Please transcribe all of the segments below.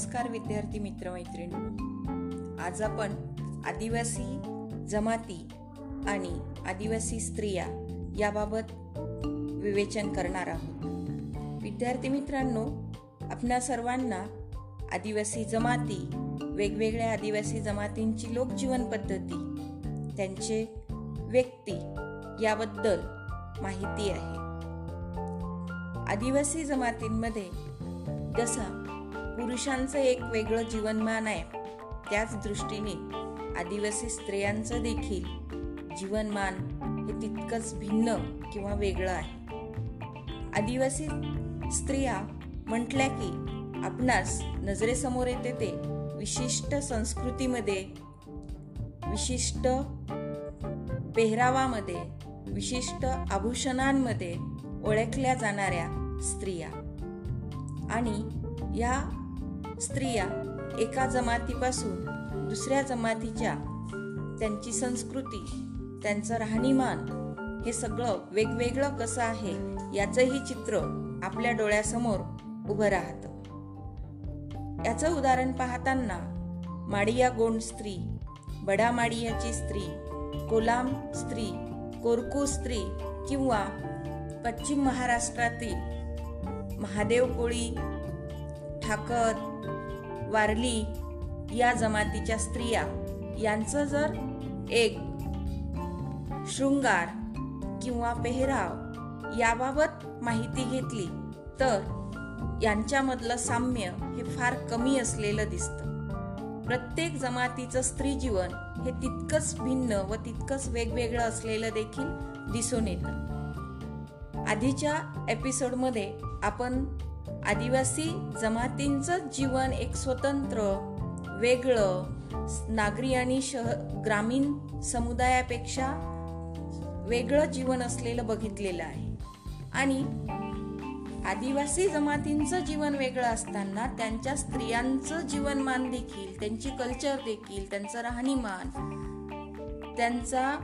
नमस्कार विद्यार्थी मित्रमैत्रिणी आज आपण आदिवासी जमाती आणि आदिवासी स्त्रिया याबाबत विवेचन करणार आहोत. विद्यार्थी मित्रांनो आपणा सर्वांना आदिवासी जमाती वेगवेगळ्या आदिवासी जमातींची लोकजीवन पद्धती त्यांचे व्यक्ती याबद्दल माहिती आहे. आदिवासी जमातींमध्ये जसा पुरुषांचं एक वेगळं जीवनमान आहे. त्याच दृष्टीने आदिवासी स्त्रियांचं देखील जीवनमान हे तितकंच भिन्न किंवा वेगळं आहे. आदिवासी स्त्रिया म्हटल्या की आपणास नजरेसमोर येते ते विशिष्ट संस्कृतीमध्ये विशिष्ट पेहरावामध्ये विशिष्ट आभूषणांमध्ये ओळखल्या जाणाऱ्या स्त्रिया. आणि या स्त्रिया एका जमातीपासून दुसऱ्या जमातीच्या. त्यांची संस्कृती त्यांचं राहणीमान हे सगळं वेगवेगळं कसं आहे याचंही चित्र आपल्या डोळ्यासमोर उभं राहतं. याचं उदाहरण पाहताना माडिया गोंड स्त्री बडा माडियाची स्त्री कोलाम स्त्री कोरकू स्त्री किंवा पश्चिम महाराष्ट्रातील महादेव कोळी ठाकर वारली या जमातीच्या स्त्रिया. यांचं जर एक शृंगार किंवा पेहराव याबाबत माहिती घेतली तर यांच्यामधलं साम्य हे फार कमी असलेलं दिसतं. प्रत्येक जमातीचं स्त्री जीवन हे तितकंच भिन्न व तितकंच वेगवेगळं असलेलं देखील दिसून येतं. आधीच्या एपिसोडमध्ये आपण आदिवासी जमातींचं जीवन एक स्वतंत्र वेगळं नागरी आणि शह ग्रामीण समुदायापेक्षा वेगळं जीवन असलेलं बघितलेलं आहे. आणि आदिवासी जमातींचं जीवन वेगळं असताना त्यांच्या स्त्रियांचं जीवनमान देखील त्यांची कल्चर देखील त्यांचं राहणीमान त्यांचा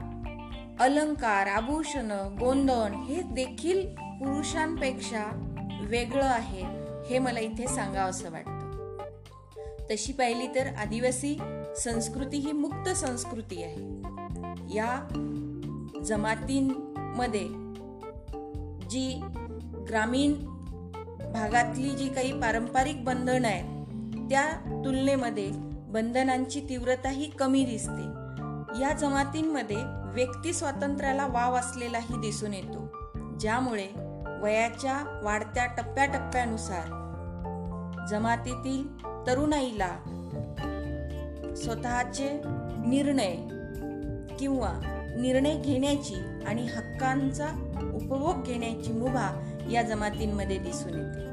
अलंकार आभूषण गोंधण हे देखील पुरुषांपेक्षा वेगळं आहे हे मला इथे सांगावं असं वाटतं. तशी पाहिली तर आदिवासी संस्कृती ही मुक्त संस्कृती आहे. या जमातींमध्ये जी ग्रामीण भागातली जी काही पारंपरिक बंधनं आहेत त्या तुलनेमध्ये बंधनांची तीव्रता ही कमी दिसते. या जमातींमध्ये व्यक्ती स्वातंत्र्याला वाव असलेलाही दिसून येतो. ज्यामुळे वयाच्या वाढत्या टप्प्याटप्प्यानुसार. जमातीतील तरुणाईला स्वतःचे निर्णय किंवा निर्णय घेण्याची आणि हक्कांचा उपभोग घेण्याची मुभा या जमातींमध्ये दिसून येते.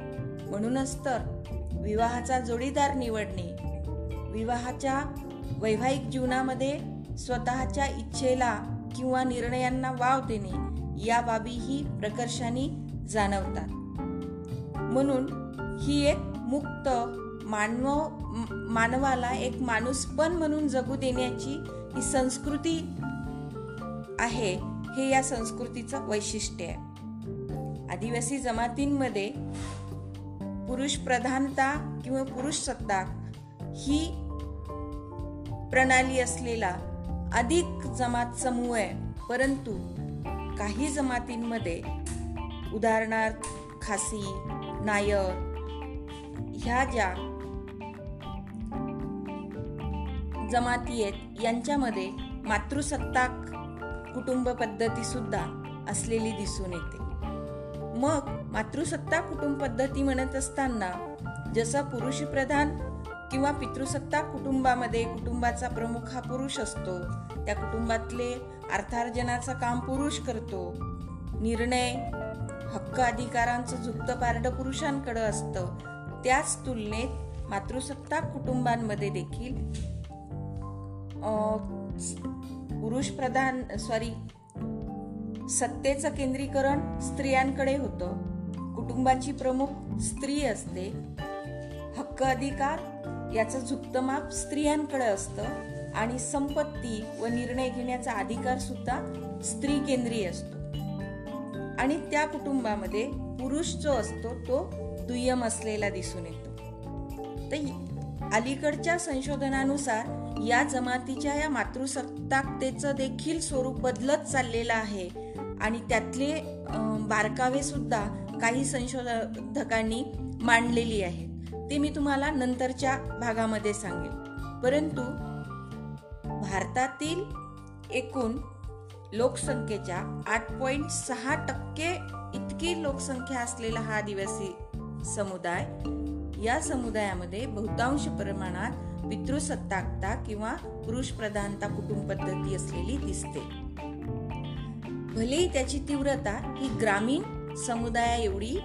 म्हणूनच तर विवाहाचा जोडीदार निवडणे विवाहाच्या वैवाहिक जीवनामध्ये स्वतःच्या इच्छेला किंवा निर्णयांना वाव देणे या बाबीही प्रकर्षाने जाणवतात. म्हणून ही एक मुक्त मानव मानवाला एक माणूसपण म्हणून जगू देण्याची ही संस्कृती आहे हे या संस्कृतीचं वैशिष्ट्य आहे. आदिवासी जमातींमध्ये पुरुष प्रधानता किंवा पुरुष सत्ता ही प्रणाली असलेला अधिक जमात समूह आहे. परंतु काही जमातींमध्ये उदाहरणार्थ खासी नायर ह्या ज्या जमाती आहेत यांच्यामध्ये मातृसत्ताक कुटुंब पद्धती सुद्धा असलेली दिसून येते. मग मातृसत्ताक कुटुंब पद्धती म्हणत असताना जसं पुरुष प्रधान किंवा पितृसत्ता कुटुंबामध्ये कुटुंबाचा प्रमुख हा पुरुष असतो त्या कुटुंबातले अर्थार्जनाचं काम पुरुष करतो. निर्णय हक्क अधिकारांचं झुकत पारड पुरुषांकडे असतं. त्याच तुलनेत मातृसत्ताक कुटुंबांमध्ये देखील पुरुष प्रधान सॉरी सत्तेचं केंद्रीकरण स्त्रियांकडे होतं. कुटुंबाची प्रमुख स्त्री असते. हक्क अधिकार याचं झुकतं माप स्त्रियांकडे असतं. आणि संपत्ती व निर्णय घेण्याचा अधिकार सुद्धा स्त्री केंद्रीय असतो. आणि त्या कुटुंबामध्ये पुरुष जो असतो तो दुय्यम असलेला दिसून येतो. तर अलीकडच्या संशोधनानुसार या जमातीच्या या मातृसत्ताकतेचं देखील स्वरूप बदलत चाललेलं आहे. आणि त्यातले बारकावे सुद्धा काही संशोधकांनी मांडलेली आहेत. ते मी तुम्हाला नंतरच्या भागामध्ये सांगेन. परंतु भारतातील एकूण लोकसंख्येच्या आठ पॉईंट सहा टक्के इतकी लोकसंख्या असलेला हा आदिवासी समुदाय. या समुदायामध्ये बहुतांश प्रमाणात पितृसत्ताकता किंवा पुरुष प्रधानता कुटुंब पद्धती असलेली दिसते. भलेही त्याची तीव्रता ही ग्रामीण समुदाया एवढी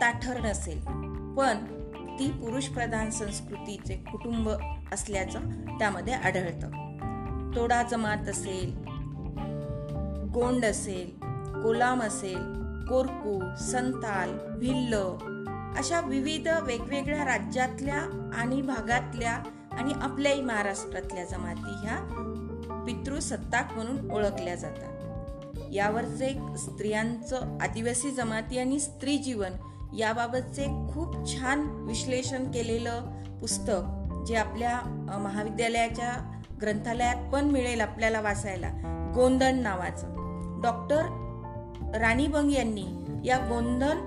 ताठर नसेल पण ती पुरुष प्रधान संस्कृतीचे कुटुंब असल्याचं त्यामध्ये आढळतं. तोडा जमात असेल गोंड असेल कोलाम असेल कोरकू संताल भिल्ल अशा विविध वेगवेगळ्या राज्यातल्या आणि भागातल्या आणि आपल्याही महाराष्ट्रातल्या जमाती ह्या पितृसत्ताक म्हणून ओळखल्या जातात. यावरचे स्त्रियांचं आदिवासी जमाती आणि स्त्री जीवन याबाबतचे खूप छान विश्लेषण केलेलं पुस्तक जे आपल्या महाविद्यालयाच्या ग्रंथालयात पण मिळेल आपल्याला वाचायला गोंधण नावाचं. डॉक्टर राणी बंग यांनी या गोंधन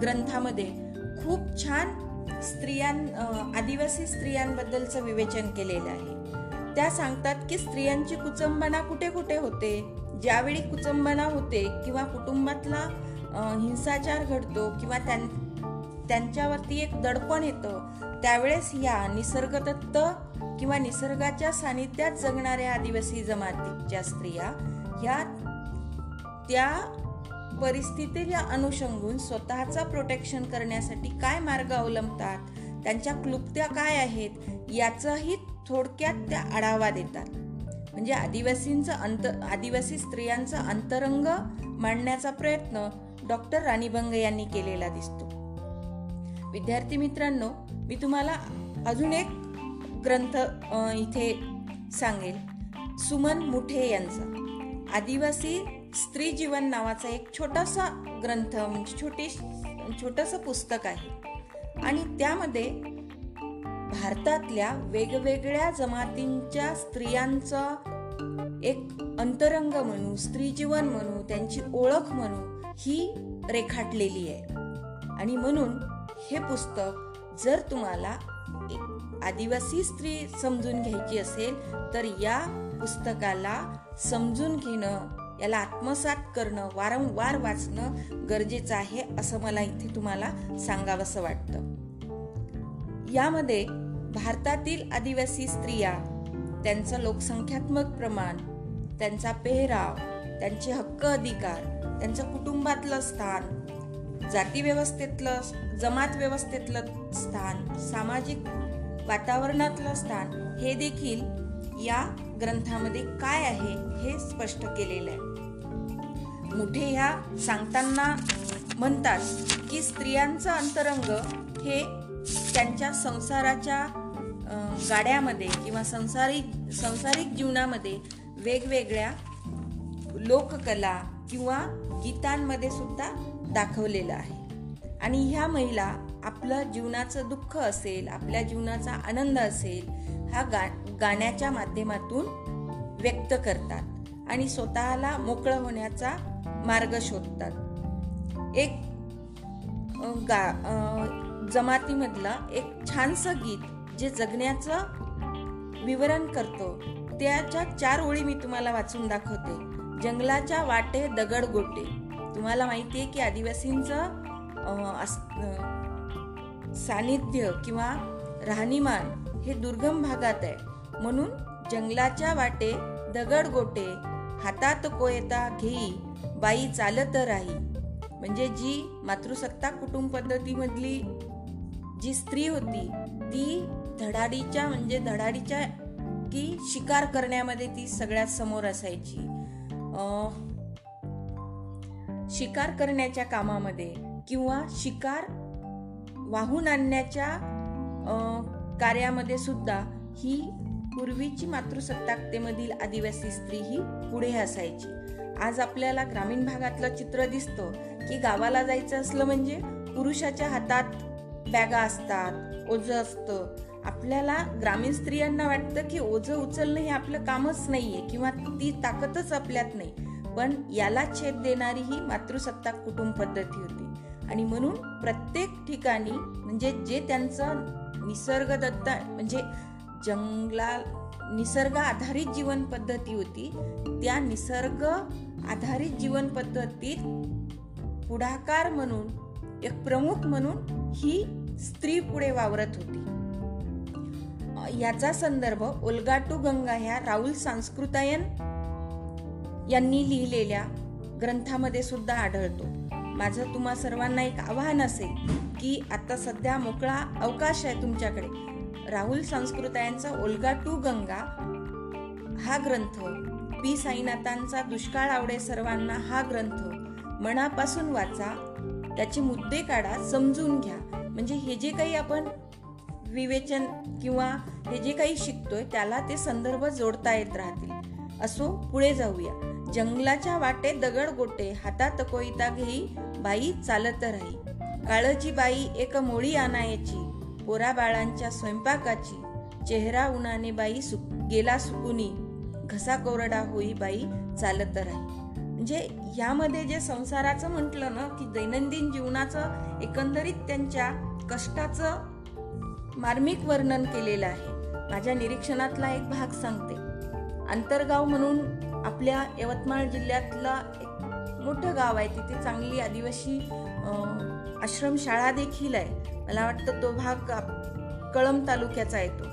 ग्रंथामध्ये खूप छान स्त्रियां आदिवासी स्त्रियांबद्दलचं विवेचन केलेलं आहे. त्या सांगतात की स्त्रियांची कुचंबना कुठे कुठे होते? ज्यावेळी कुचंबना होते किंवा कुटुंबातला हिंसाचार घडतो किंवा त्यांच्यावरती एक दडपण येतं त्यावेळेस या निसर्गदत्त किंवा निसर्गाच्या सानिध्यात जगणाऱ्या आदिवासी जमातीच्या स्त्रिया ह्या त्या परिस्थितीला अनुषंगून स्वतःचा प्रोटेक्शन करण्यासाठी काय मार्ग अवलंबतात त्यांच्या क्लुप्त्या काय आहेत याचाही थोडक्यात त्या आढावा देतात. म्हणजे आदिवासींचं अंत आदिवासी स्त्रियांचा अंतरंग मांडण्याचा प्रयत्न डॉक्टर राणीबंग यांनी केलेला दिसतो. विद्यार्थी मित्रांनो मी तुम्हाला अजून एक ग्रंथ इथे सांगेल. सुमन मुठे यांचा. आदिवासी स्त्री जीवन नावाचा एक छोटासा ग्रंथ म्हणजे छोटी छोटंसं पुस्तक आहे. आणि त्यामध्ये भारतातल्या वेगवेगळ्या जमातींच्या स्त्रियांचं एक अंतरंग म्हणू स्त्री जीवन म्हणू त्यांची ओळख म्हणू ही रेखाटलेली आहे. आणि म्हणून हे पुस्तक जर तुम्हाला आदिवासी स्त्री समजून घ्यायची असेल तर या पुस्तकाला समजून घेणं याला आत्मसात करणं वारंवार वाचणं गरजेचं आहे असं मला इथे तुम्हाला सांगावंसं वाटतं. यामध्ये भारतातील आदिवासी स्त्रिया त्यांचं लोकसंख्यात्मक प्रमाण त्यांचा पेहराव त्यांचे हक्क अधिकार त्यांचं कुटुंबातलं स्थान जाती व्यवस्थेतलं जमात व्यवस्थेतलं स्थान सामाजिक वातावरणातलं स्थान हे देखील या ग्रंथामध्ये काय आहे हे स्पष्ट केलेलं आहे. मोठे ह्या सांगताना म्हणतात की स्त्रियांचं अंतरंग हे त्यांच्या संसाराच्या गाड्यामध्ये किंवा संसारिक संसारिक जीवनामध्ये वेगवेगळ्या लोककला किंवा गीतांमध्ये सुद्धा दाखवलेलं आहे. आणि ह्या महिला आपलं जीवनाचं दुःख असेल आपल्या जीवनाचा आनंद असेल हा गा गाण्याच्या माध्यमातून व्यक्त करतात आणि स्वतःला मोकळं होण्याचा मार्ग शोधतात. एक गा जमातीमधलं एक छानसं गीत जे जगण्याचं विवरण करतो त्याच्या चार ओळी मी तुम्हाला वाचून दाखवते. जंगलाच्या वाटे दगड गोटे. तुम्हाला माहिती आहे की आदिवासींचं सानिध्य किंवा राहणीमान हे दुर्गम भागात आहे. म्हणून जंगलाच्या वाटे दगड गोटे हातात कोयता घेई बाई चालत राही. म्हणजे जी मातृसत्ता कुटुंब पद्धतीमधली जी स्त्री होती ती धडाडीच्या म्हणजे धडाडीच्या की शिकार करण्यामध्ये ती सगळ्यात समोर असायची. शिकार करण्याच्या कामामध्ये किंवा शिकार वाहून आणण्याच्या कार्यामध्ये सुद्धा ही पूर्वीची मातृसत्ताकतेमधील आदिवासी स्त्री ही पुढे असायची. आज आपल्याला ग्रामीण भागातलं चित्र दिसतं की गावाला जायचं असलं म्हणजे पुरुषाच्या हातात बॅगा असतात ओझं असतं. आपल्याला ग्रामीण स्त्रियांना वाटतं की ओझं उचलणं हे आपलं कामच नाहीये किंवा ती ताकदच आपल्यात नाही. पण याला छेद देणारी ही मातृसत्ताक कुटुंब पद्धती होती. आणि म्हणून प्रत्येक ठिकाणी म्हणजे जे त्यांचं निसर्गदत्त म्हणजे जंगला निसर्ग आधारित जीवन पद्धती होती त्या निसर्ग आधारित जीवन पद्धतीत पुढाकार म्हणून एक प्रमुख म्हणून ही स्त्री पुढे वावरत होती. याचा संदर्भ ओल्गाटू गंगा ह्या राहुल सांस्कृतायन यांनी लिहिलेल्या ग्रंथामध्ये सुद्धा आढळतो. माझं तुम्हा सर्वांना एक आवाहन असेल की आता सध्या मोकळा अवकाश आहे तुमच्याकडे. राहुल संस्कृतायांचा ओल्गा टू गंगा. हा ग्रंथ पी साईनाथांचा दुष्काळ आवडे सर्वांना हा ग्रंथ मनापासून वाचा. त्याचे मुद्दे काढा समजून घ्या. म्हणजे हे जे काही आपण विवेचन किंवा हे जे काही शिकतोय त्याला ते संदर्भ जोडता येत राहतील. असो पुढे जाऊया. जंगलाच्या वाटे दगड गोटे हातात कोयता घेई बाई चालत राही. काळजी बाई एक मोळी आणायची पोरा बाळांच्या स्वयंपाकाची. चेहरा उन्हाने बाई सुक गेला सुकुनी. घसा कोरडा होई बाई चालत राही. म्हणजे यामध्ये जे संसाराचं म्हटलं ना की दैनंदिन जीवनाचं एकंदरीत त्यांच्या कष्टाचं मार्मिक वर्णन केलेलं आहे. माझ्या निरीक्षणातला एक भाग सांगते. आंतरगाव म्हणून आपल्या यवतमाळ जिल्ह्यातला एक मोठं गाव आहे. तिथे चांगली आदिवासी आश्रमशाळा देखील आहे. मला वाटतं तो भाग कळम तालुक्याचा येतो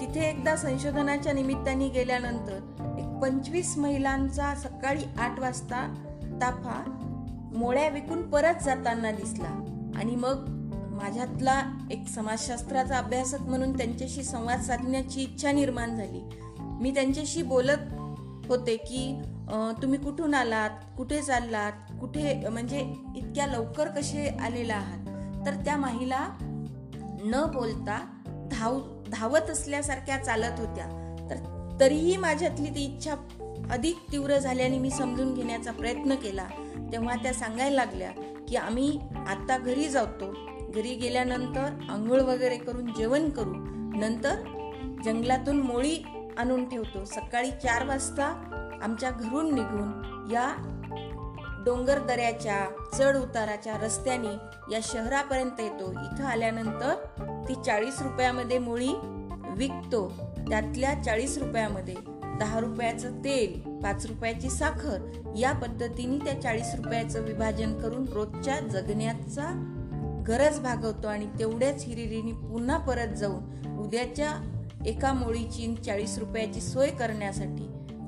तिथे एकदा संशोधनाच्या निमित्ताने गेल्यानंतर एक पंचवीस महिलांचा सकाळी आठ वाजता ताफा मोळ्या विकून परत जाताना दिसला. आणि मग माझ्यातला एक समाजशास्त्राचा अभ्यासक म्हणून त्यांच्याशी संवाद साधण्याची इच्छा निर्माण झाली. मी त्यांच्याशी बोलत होते की तुम्ही कुठून आलात कुठे चाललात कुठे म्हणजे इतक्या लवकर कसे आलेला आहात? तर त्या महिला न बोलता धाव धावत असल्यासारख्या चालत होत्या. तर तरीही माझ्यातली ती इच्छा अधिक तीव्र झाल्याने मी समजून घेण्याचा प्रयत्न केला. तेव्हा त्या सांगायला लागल्या की आम्ही आत्ता घरी जातो. घरी गेल्यानंतर आंघोळ वगैरे करून जेवण करू. नंतर जंगलातून मोळी आणून ठेवतो. सकाळी चार वाजता आमच्या घरून निघून या डोंगर दऱ्याच्या चढ उताराच्या रस्त्याने या शहरापर्यंत येतो. इथं आल्यानंतर ती चाळीस रुपयामध्ये मुळी विकतो. त्यातल्या चाळीस रुपयामध्ये दहा रुपयाचं तेल पाच रुपयाची साखर या पद्धतीने त्या चाळीस रुपयाचं विभाजन करून रोजच्या जगण्याचा गरज भागवतो आणि तेवढ्याच हिरिरीने पुन्हा परत जाऊन उद्याच्या एका मोळीची चाळीस रुपयाची सोय करण्यासाठी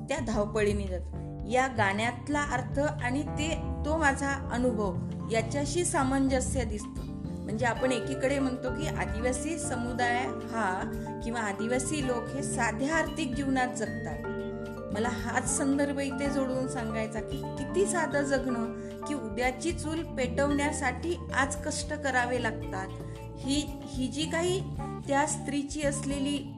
त्या धावपळीने जात. या गाण्यातला अर्थ आणि ते तो माझा अनुभव याच्याशी सामंजस्य दिसतो. म्हणजे आपण एकीकडे म्हणतो की आदिवासी समुदाय हा किंवा आदिवासी लोक हे साध्या आर्थिक जीवनात जगतात. मला हाच संदर्भ इथे जोडून सांगायचा की किती साधं जगणं की उद्याची चूल पेटवण्यासाठी आज कष्ट करावे लागतात. ही ही जी काही त्या स्त्रीची असलेली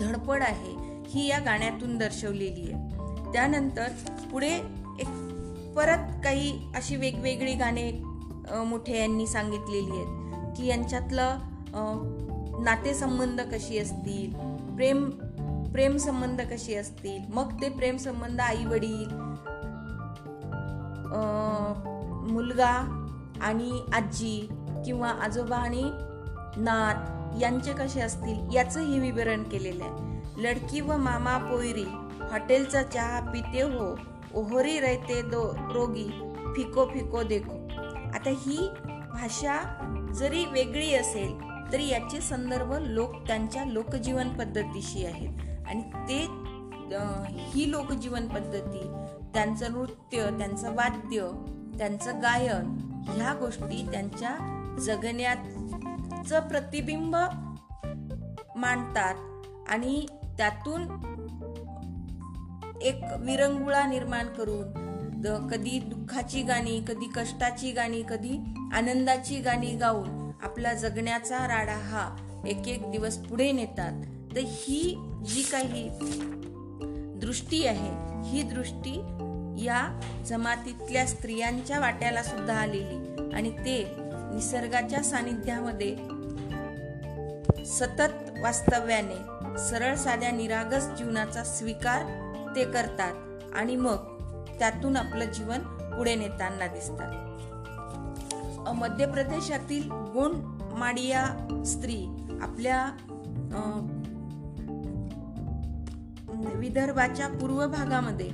धडपड आहे ही या गाण्यातून दर्शवलेली आहे. त्यानंतर पुढे एक परत काही अशी वेगवेगळी गाणे मोठे यांनी सांगितलेली आहेत की यांच्यातलं नातेसंबंध कशी असतील प्रेम प्रेम संबंध कशी असतील मग ते प्रेम संबंध आई वडील मुलगा आणि आजी किंवा आजोबा आणि नात यांचे कसे असतील याचंही विवरण केलेलं आहे. लडकी व मामा पोयरी हॉटेलचा चहा पिते हो ओहरी रहते दो रोगी फिको फिको देखो. आता ही भाषा जरी वेगळी असेल तरी याचे संदर्भ लोक त्यांच्या लोकजीवन पद्धतीशी आहेत. आणि ते ही लोकजीवन पद्धती त्यांचं नृत्य त्यांचं वाद्य त्यांचं गायन ह्या गोष्टी त्यांच्या जगण्यात त्यांचं प्रतिबिंब मांडतात आणि त्यातून एक विरंगुळा निर्माण करून कधी दुःखाची गाणी कधी कष्टाची गाणी कधी आनंदाची गाणी गाऊन आपला जगण्याचा राडा हा एक एक दिवस पुढे नेतात. तर ही जी काही दृष्टी आहे ही दृष्टी या जमातीतल्या स्त्रियांच्या वाट्याला सुद्धा आलेली आणि ते निसर्गाच्या सानिध्यामध्ये सतत वास्तव्याने सरळ साध्या निरागस जीवनाचा स्वीकार ते करतात आणि मग त्यातून आपलं जीवन पुढे नेताना दिसतात मध्य प्रदेशातील गुण माडिया स्त्री आपल्या विदर्भाच्या पूर्व भागामध्ये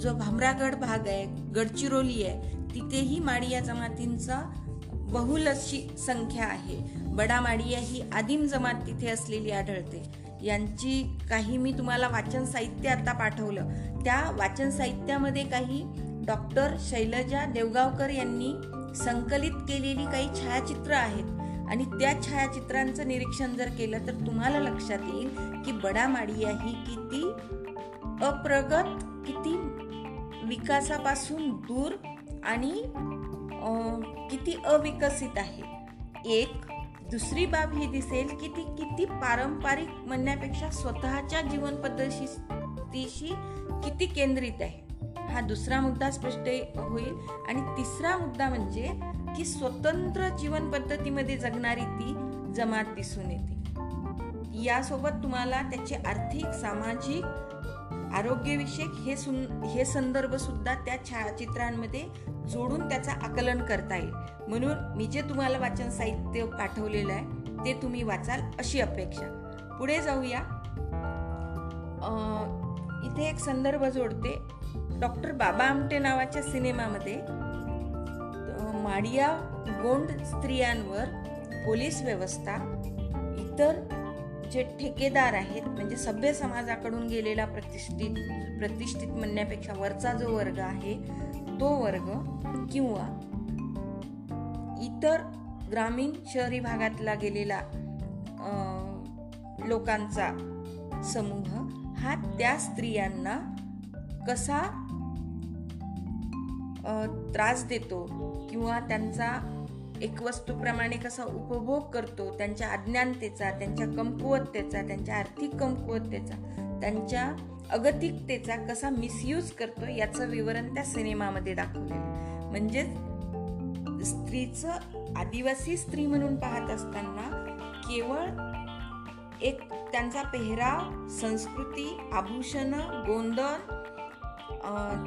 जो भामरागड भाग आहे गडचिरोली आहे तिथेही माडिया जमातींचा बहुल अशी संख्या आहे. बडामाडिया ही आदिम जमात तिथे असलेली आढळते. यांची काही मी तुम्हाला वाचन साहित्य आता पाठवलं. त्या वाचन साहित्यामध्ये काही डॉक्टर शैलजा देवगावकर यांनी संकलित केलेली काही छायाचित्र आहेत. आणि त्या छायाचित्रांचं निरीक्षण जर केलं तर तुम्हाला लक्षात येईल की बडामाडिया ही किती अप्रगत किती विकासापासून दूर आणि किती अविकसित आहे. एक दुसरी बाब ही दिसेल की ती किती पारंपरिक म्हणण्यापेक्षा स्वतःच्या जीवन पद्धतीशी किती केंद्रित आहे. हा दुसरा मुद्दा स्पष्ट होईल आणि तिसरा मुद्दा म्हणजे की स्वतंत्र जीवन पद्धतीमध्ये जगणारी ती जमात दिसून येते. यासोबत तुम्हाला त्याचे आर्थिक सामाजिक आरोग्यविषयक हे सुन हे संदर्भ सुद्धा त्या छायाचित्रांमध्ये जोडून त्याचा आकलन करता येईल. म्हणून मी जे तुम्हाला वाचन साहित्य पाठवलेलं आहे ते तुम्ही वाचाल अशी अपेक्षा. पुढे जाऊया. इथे एक संदर्भ जोडते. डॉक्टर बाबा आमटे नावाच्या सिनेमामध्ये माडिया गोंड स्त्रियांवर पोलीस व्यवस्था इतर जे ठेकेदार आहेत म्हणजे सभ्य समाजाकडून गेलेला प्रतिष्ठित प्रतिष्ठित म्हणण्यापेक्षा वरचा जो वर्ग आहे तो वर्ग किंवा इतर ग्रामीण शहरी भागातला गेलेला लोकांचा समूह हा त्या स्त्रियांना कसा त्रास देतो किंवा त्यांचा एक वस्तूप्रमाणे कसा उपभोग करतो त्यांच्या अज्ञानतेचा त्यांच्या कमकुवत्तेचा त्यांच्या आर्थिक कमकुवत्तेचा त्यांच्या अगतिकतेचा कसा मिसयूज करतो याचं विवरण त्या सिनेमामध्ये दाखवलेलं म्हणजेच स्त्रीचं आदिवासी स्त्री म्हणून पाहत असताना केवळ एक त्यांचा पेहराव संस्कृती आभूषण गोंधळ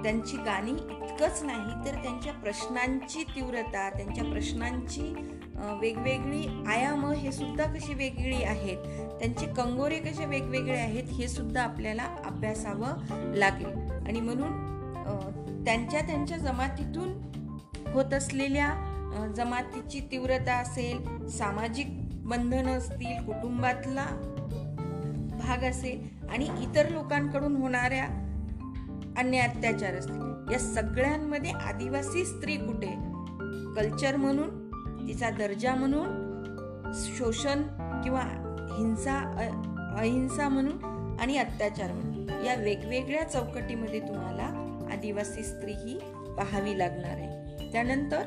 त्यांची गाणी इतकंच नाही तर त्यांच्या प्रश्नांची तीव्रता त्यांच्या प्रश्नांची वेगवेगळी आयाम हे सुद्धा कशी वेगळी आहेत? त्यांचे कंगोरे कसे वेगवेगळे आहेत हे सुद्धा आपल्याला अभ्यासावं लागेल. आणि म्हणून त्यांच्या त्यांच्या जमातीतून होत असलेल्या जमातीची तीव्रता असेल सामाजिक बंधनं असतील कुटुंबातला भाग असेल आणि इतर लोकांकडून होणाऱ्या अन्य अत्याचार असतील या सगळ्यांमध्ये आदिवासी स्त्री कुठे? कल्चर म्हणून तिचा दर्जा म्हणून शोषण किंवा हिंसा अहिंसा म्हणून आणि अत्याचार म्हणून. या वेगवेगळ्या चौकटीमध्ये तुम्हाला आदिवासी स्त्री ही पाहावी लागणार आहे. त्यानंतर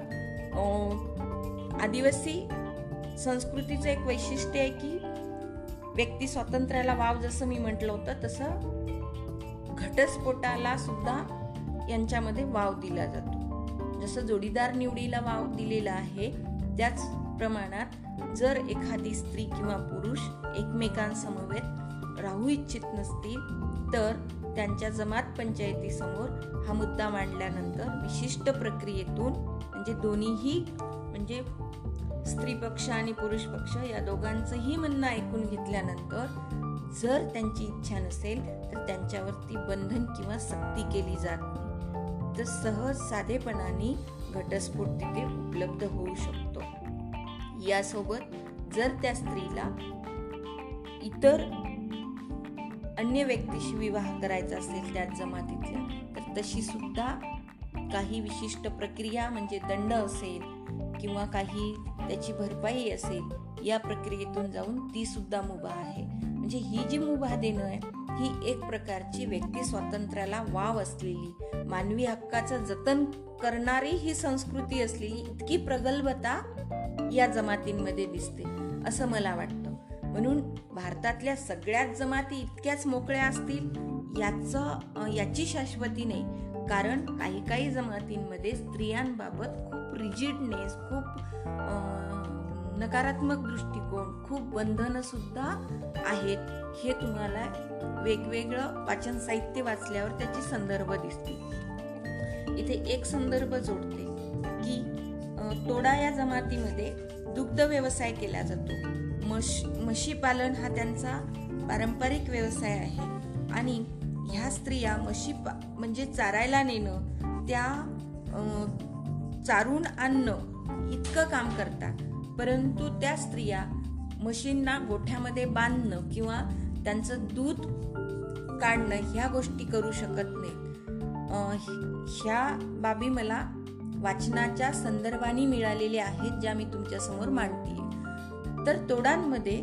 आदिवासी संस्कृतीचं एक वैशिष्ट्य आहे की व्यक्ती स्वातंत्र्याला वाव जसं मी म्हटलं होतं तसं घटस्फोटाला सुद्धा यांच्यामध्ये वाव दिला जातो. जसं जोडीदार निवडीला वाव दिलेला आहे त्याच प्रमाणात जर एखादी स्त्री किंवा पुरुष एकमेकांसमवेत राहू इच्छित नसतील तर त्यांच्या जमात पंचायतीसमोर हा मुद्दा मांडल्यानंतर विशिष्ट प्रक्रियेतून म्हणजे दोन्हीही म्हणजे स्त्री पक्ष आणि पुरुष पक्ष या दोघांचंही म्हणणं ऐकून घेतल्यानंतर जर त्यांची इच्छा नसेल तर त्यांच्यावरती बंधन किंवा सक्ती केली जात नाही. तर सहज साधेपणाने घटस्फोट तिथे उपलब्ध होऊ शकतो. यासोबत जर त्या स्त्रीला इतर अन्य व्यक्तीशी विवाह करायचा असेल त्या जमातीतल्या तर तशी सुद्धा काही विशिष्ट प्रक्रिया म्हणजे दंड असेल किंवा काही त्याची भरपाई असेल या प्रक्रियेतून जाऊन ती सुद्धा मुभा आहे. म्हणजे ही जी मुभा देणं आहे ही एक प्रकारची व्यक्ती स्वातंत्र्याला वाव असलेली मानवी हक्काचं जतन करणारी ही संस्कृती असलेली इतकी प्रगल्भता या जमातींमध्ये दिसते असं मला वाटतं. म्हणून भारतातल्या सगळ्याच जमाती इतक्याच मोकळ्या असतील याचं याची शाश्वती नाही. कारण काही काही जमातींमध्ये स्त्रियांबाबत खूप रिजिडनेस खूप नकारात्मक दृष्टिकोन खूप बंधनं सुद्धा आहेत. हे तुम्हाला वेगवेगळं वाचन साहित्य वाचल्यावर त्याचे संदर्भ दिसतील. इथे एक संदर्भ जोडते की तोडा या जमातीमध्ये दुग्ध व्यवसाय केला जातो. मश म्हशी पालन हा त्यांचा पारंपरिक व्यवसाय आहे. आणि ह्या स्त्रिया म्हशी म्हणजे चारायला नेणं त्या चारून आणणं इतकं काम करतात. परंतु त्या स्त्रिया म्हशींना गोठ्यामध्ये बांधणं किंवा त्यांचं दूध काढणं ह्या गोष्टी करू शकत नाहीत. ह्या बाबी मला वाचनाच्या संदर्भाने मिळालेल्या आहेत ज्या मी तुमच्यासमोर मांडते तर तोडांमध्ये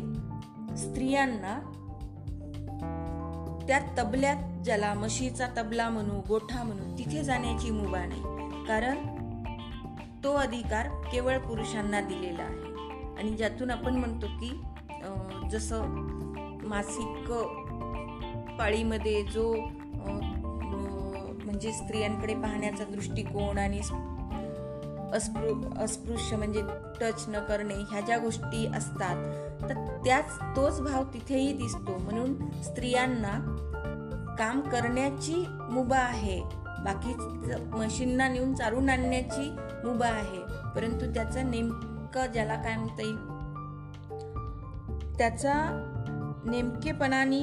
स्त्रियांना त्या तबल्यात ज्याला म्हशीचा तबला म्हणू गोठा म्हणू तिथे जाण्याची मुभा नाही. कारण तो अधिकार केवळ पुरुषांना दिलेला आहे. आणि ज्यातून आपण म्हणतो की जसं मासिक पाळीमध्ये जो म्हणजे स्त्रियांकडे पाहण्याचा दृष्टिकोन आणि अस्पृ अस्पृश्य म्हणजे टच न करणे ह्या ज्या गोष्टी असतात तर त्याच तोच भाव तिथेही दिसतो. म्हणून स्त्रियांना काम करण्याची मुभा आहे. बाकी मशीनना नेऊन चालून आणण्याची मुभा आहे. परंतु त्याचं नेमकं ज्याला काय म्हणता येईल? त्याचा नेमकेपणाने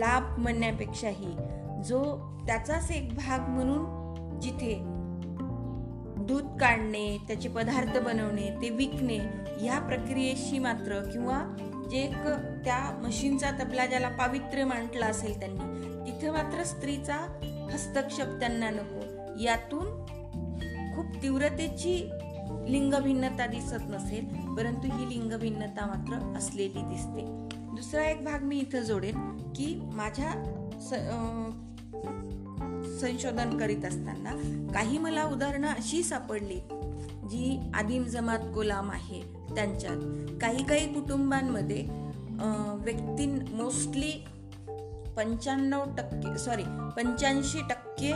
लाभ म्हणण्यापेक्षाही जो त्याचाच एक भाग म्हणून जिथे दूध काढणे त्याचे पदार्थ बनवणे ते विकणे ह्या प्रक्रियेशी मात्र किंवा जे एक त्या मशीनचा तबला ज्याला पावित्र्य म्हटलं असेल त्यांनी तिथे मात्र स्त्रीचा हस्तक्षेप त्यांना नको. यातून खूप तीव्रतेची लिंगभिन्नता दिसत नसेल परंतु ही लिंगभिन्नता मात्र असलेली दिसते. दुसरा एक भाग मी इथं जोडेन की माझ्या संशोधन करीत असताना काही मला उदाहरणं अशी सापडली जी आदिम जमात गोलाम आहे त्यांच्यात. काही काही कुटुंबांमध्ये व्यक्ती मोस्टली पंच्याण्णव टक्के सॉरी पंच्याऐंशी टक्के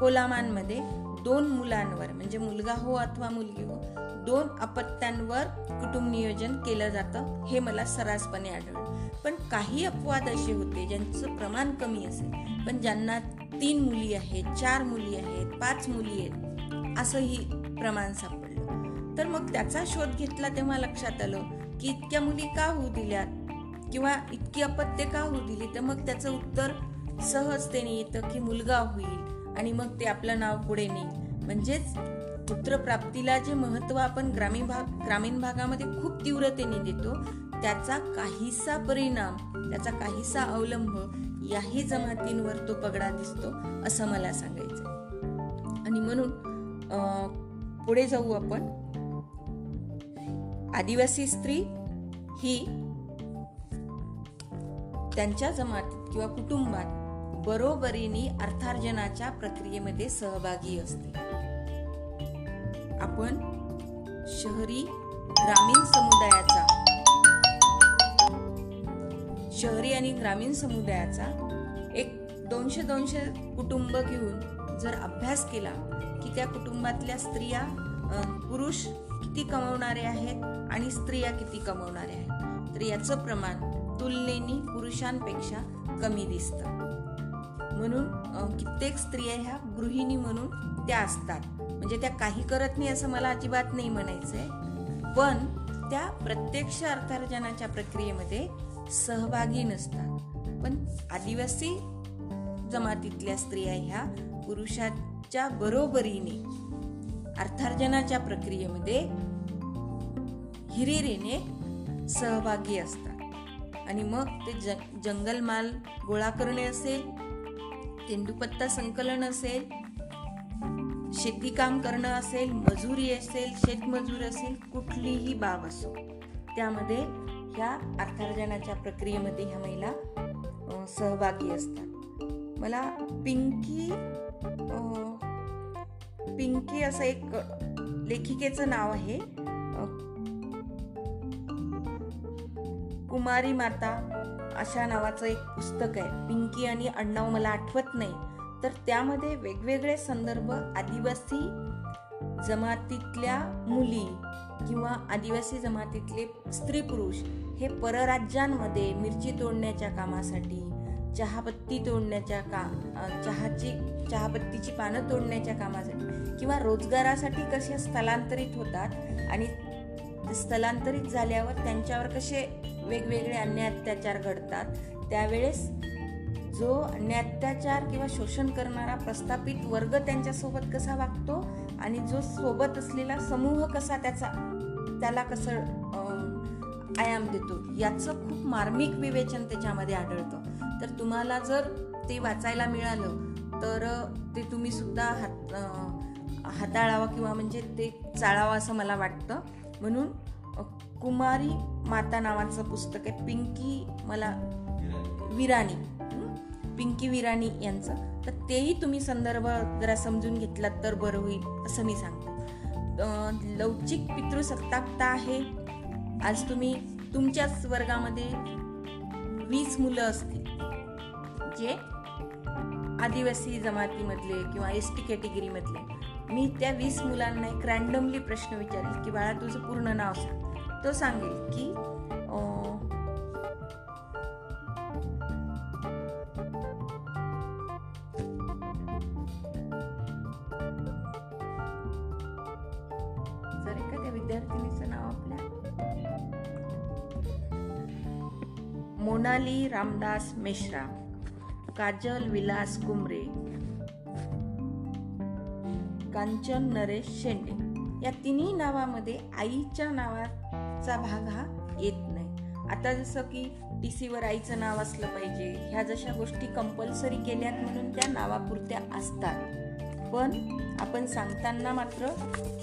कोलामांमध्ये दोन मुलांवर म्हणजे मुलगा हो अथवा मुलगी हो दोन अपत्यांवर कुटुंब नियोजन केलं जातं हे मला सरासपणे आढळलं. पण काही अपवाद असे होते ज्यांचं प्रमाण कमी असेल. पण ज्यांना तीन मुली आहेत चार मुली आहेत पाच मुली आहेत असंही प्रमाण सापडलं. तर मग त्याचा शोध घेतला तेव्हा लक्षात आलं की इतक्या मुली का होऊ दिल्यात? किंवा इतकी अपत्य का होऊ दिली? तर मग त्याचं उत्तर सहजतेने येतं की मुलगा होईल. आणि मग ते आपलं नाव पुढे नेईल. म्हणजेच पुत्रप्राप्तीला जे महत्त्व आपण ग्रामीण भाग ग्रामीण भागामध्ये खूप तीव्रतेने देतो त्याचा काहीसा परिणाम त्याचा काहीसा अवलंब याही जमातींवर तो पगडा दिसतो असं मला सांगायचं आणि म्हणून पुढे जाऊ आपण. आदिवासी स्त्री ही त्यांच्या जमातीत किंवा कुटुंबात बरोबरीने अर्थार्जनाच्या प्रक्रियेमध्ये सहभागी असते. आपण शहरी ग्रामीण समुदायाचा शहरी आणि ग्रामीण समुदायाचा एक दोनशे दोनशे कुटुंब घेऊन जर अभ्यास केला की त्या कुटुंबातल्या स्त्रिया पुरुष किती कमवणारे आहेत आणि स्त्रिया किती कमवणाऱ्या आहेत तर याचं प्रमाण तुलनेने पुरुषांपेक्षा कमी दिसतं. म्हणून कित्येक स्त्रिया ह्या गृहिणी म्हणून त्या असतात. म्हणजे त्या काही करत नाही असं मला अजिबात नाही म्हणायचं आहे पण त्या प्रत्यक्ष अर्थार्जनाच्या प्रक्रियेमध्ये सहभागी नसतात. पण आदिवासी जमातीतल्या स्त्रिया ह्या पुरुषाच्या बरोबरीने अर्थार्जनाच्या प्रक्रियेमध्ये हिरिरीने सहभागी असतात. आणि मग ते जंगल माल गोळा करणे असेल तेंदुपत्ता संकलन असेल शेती काम करणं असेल मजुरी असेल शेतमजूर असेल कुठलीही बाब असो त्यामध्ये ह्या अर्थार्जनाच्या प्रक्रियेमध्ये ह्या महिला सहभागी असतात. मला पिंकी पिंकी असं एक लेखिकेचं नाव आहे. कुमारी माता. अशा नावाचं एक पुस्तक आहे. पिंकी आणि अण्णाव मला आठवत नाही. तर त्यामध्ये वेगवेगळे संदर्भ आदिवासी जमातीतल्या मुली किंवा आदिवासी जमातीतले स्त्री पुरुष हे परराज्यांमध्ये मिरची तोडण्याच्या कामासाठी चहापत्ती तोडण्याच्या का चहाची चहापत्तीची पानं तोडण्याच्या कामासाठी किंवा रोजगारासाठी कसे स्थलांतरित होतात आणि ते स्थलांतरित झाल्यावर त्यांच्यावर कसे वेगवेगळे अन्य अत्याचार घडतात त्यावेळेस जो अन्यात्याचार किंवा शोषण करणारा प्रस्थापित वर्ग त्यांच्यासोबत कसा वागतो आणि जो सोबत असलेला समूह कसा त्याचा त्याला कसं आयाम देतो याचं खूप मार्मिक विवेचन त्याच्यामध्ये आढळतं. तर तुम्हाला जर ते वाचायला मिळालं तर ते तुम्ही सुद्धा हात हाताळावा किंवा म्हणजे ते चाळावं असं मला वाटतं. म्हणून कुमारी माता नावाचं पुस्तक आहे पिंकी मला विराणी. पिंकी विराणी यांचं. तर तेही तुम्ही संदर्भ जरा समजून घेतलात तर बरं होईल असं मी सांगतो. लवचिक पितृसत्ताकता आहे. आज तुम्ही तुमच्याच वर्गामध्ये वीस मुलं असतील जे आदिवासी जमातीमधले किंवा एस टी कॅटेगरीमधले. मी त्या वीस मुलांना एक रॅन्डमली प्रश्न विचारेल की बाळा तुझं पूर्ण नाव सांग. तो सांगेल की विद्यार्थिनीचं नाव आपल्या मोनाली रामदास मेश्रा काजल विलास कुमरे कांचन नरेश शेंडे. या तिन्ही नावामध्ये आईच्या नावाचा भाग हा येत नाही. आता जसं की टी सीवर आईचं नाव असलं पाहिजे ह्या जशा गोष्टी कंपल्सरी केल्यात म्हणून त्या नावापुरत्या असतात. पण आपण सांगताना मात्र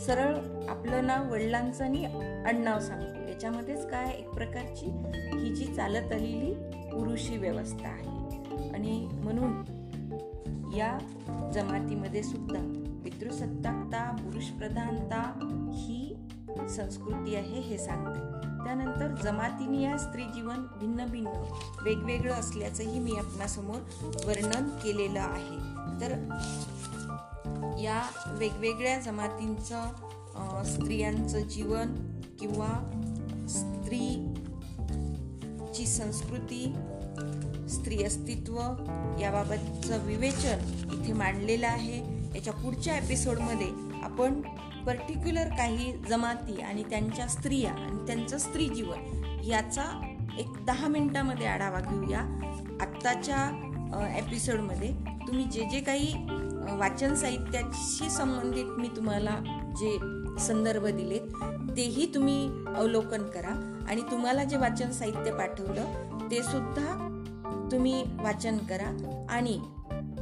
सरळ आपलं नाव वडिलांचं आणि अण्णाव सांगतो. याच्यामध्येच काय एक प्रकारची ही जी चालत आलेली पुरुषी व्यवस्था आहे. आणि म्हणून या जमातीमध्ये सुद्धा पितृसत्ताकता पुरुषप्रधानता ही संस्कृती आहे हे सांगते. त्यानंतर जमातीने या स्त्री जीवन भिन्न भिन्न वेगवेगळं असल्याचंही मी आपणासमोर वर्णन केलेलं आहे. तर या वेगवेगळ्या जमातींचं स्त्रियांचं जीवन किंवा स्त्रीची संस्कृती स्त्री अस्तित्व याबाबतचं विवेचन इथे मांडलेलं आहे. याच्या पुढच्या एपिसोडमध्ये आपण पर्टिक्युलर काही जमाती आणि त्यांच्या स्त्रिया आणि त्यांचं स्त्री जीवन याचा एक दहा मिनटामध्ये आढावा घेऊया. आत्ताच्या एपिसोडमध्ये तुम्ही जे जे काही वाचन साहित्याशी संबंधित मी तुम्हाला जे संदर्भ दिलेत तेही तुम्ही अवलोकन करा. आणि तुम्हाला जे वाचन साहित्य पाठवलं ते सुद्धा तुम्ही वाचन करा. आणि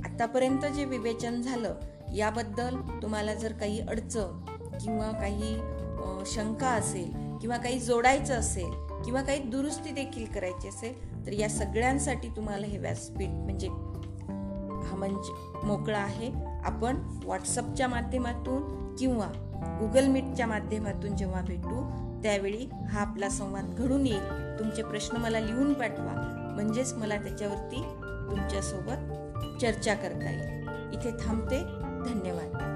आतापर्यंत जे विवेचन झालं याबद्दल तुम्हाला जर काही अडचण किंवा काही शंका असेल किंवा काही जोडायचं असेल किंवा काही दुरुस्ती देखील करायची असेल तर या सगळ्यांसाठी तुम्हाला हे व्यासपीठ म्हणजे हा मंच मोकळा आहे. आपण व्हॉट्सअपच्या माध्यमातून किंवा गुगल मीटच्या माध्यमातून जेव्हा भेटू त्यावेळी हा आपला संवाद घडून येईल. तुमचे प्रश्न मला लिहून पाठवा. म्हणजेच मला त्याच्यावरती तुमच्यासोबत चर्चा करता येईल. इथे थांबते. धन्यवाद.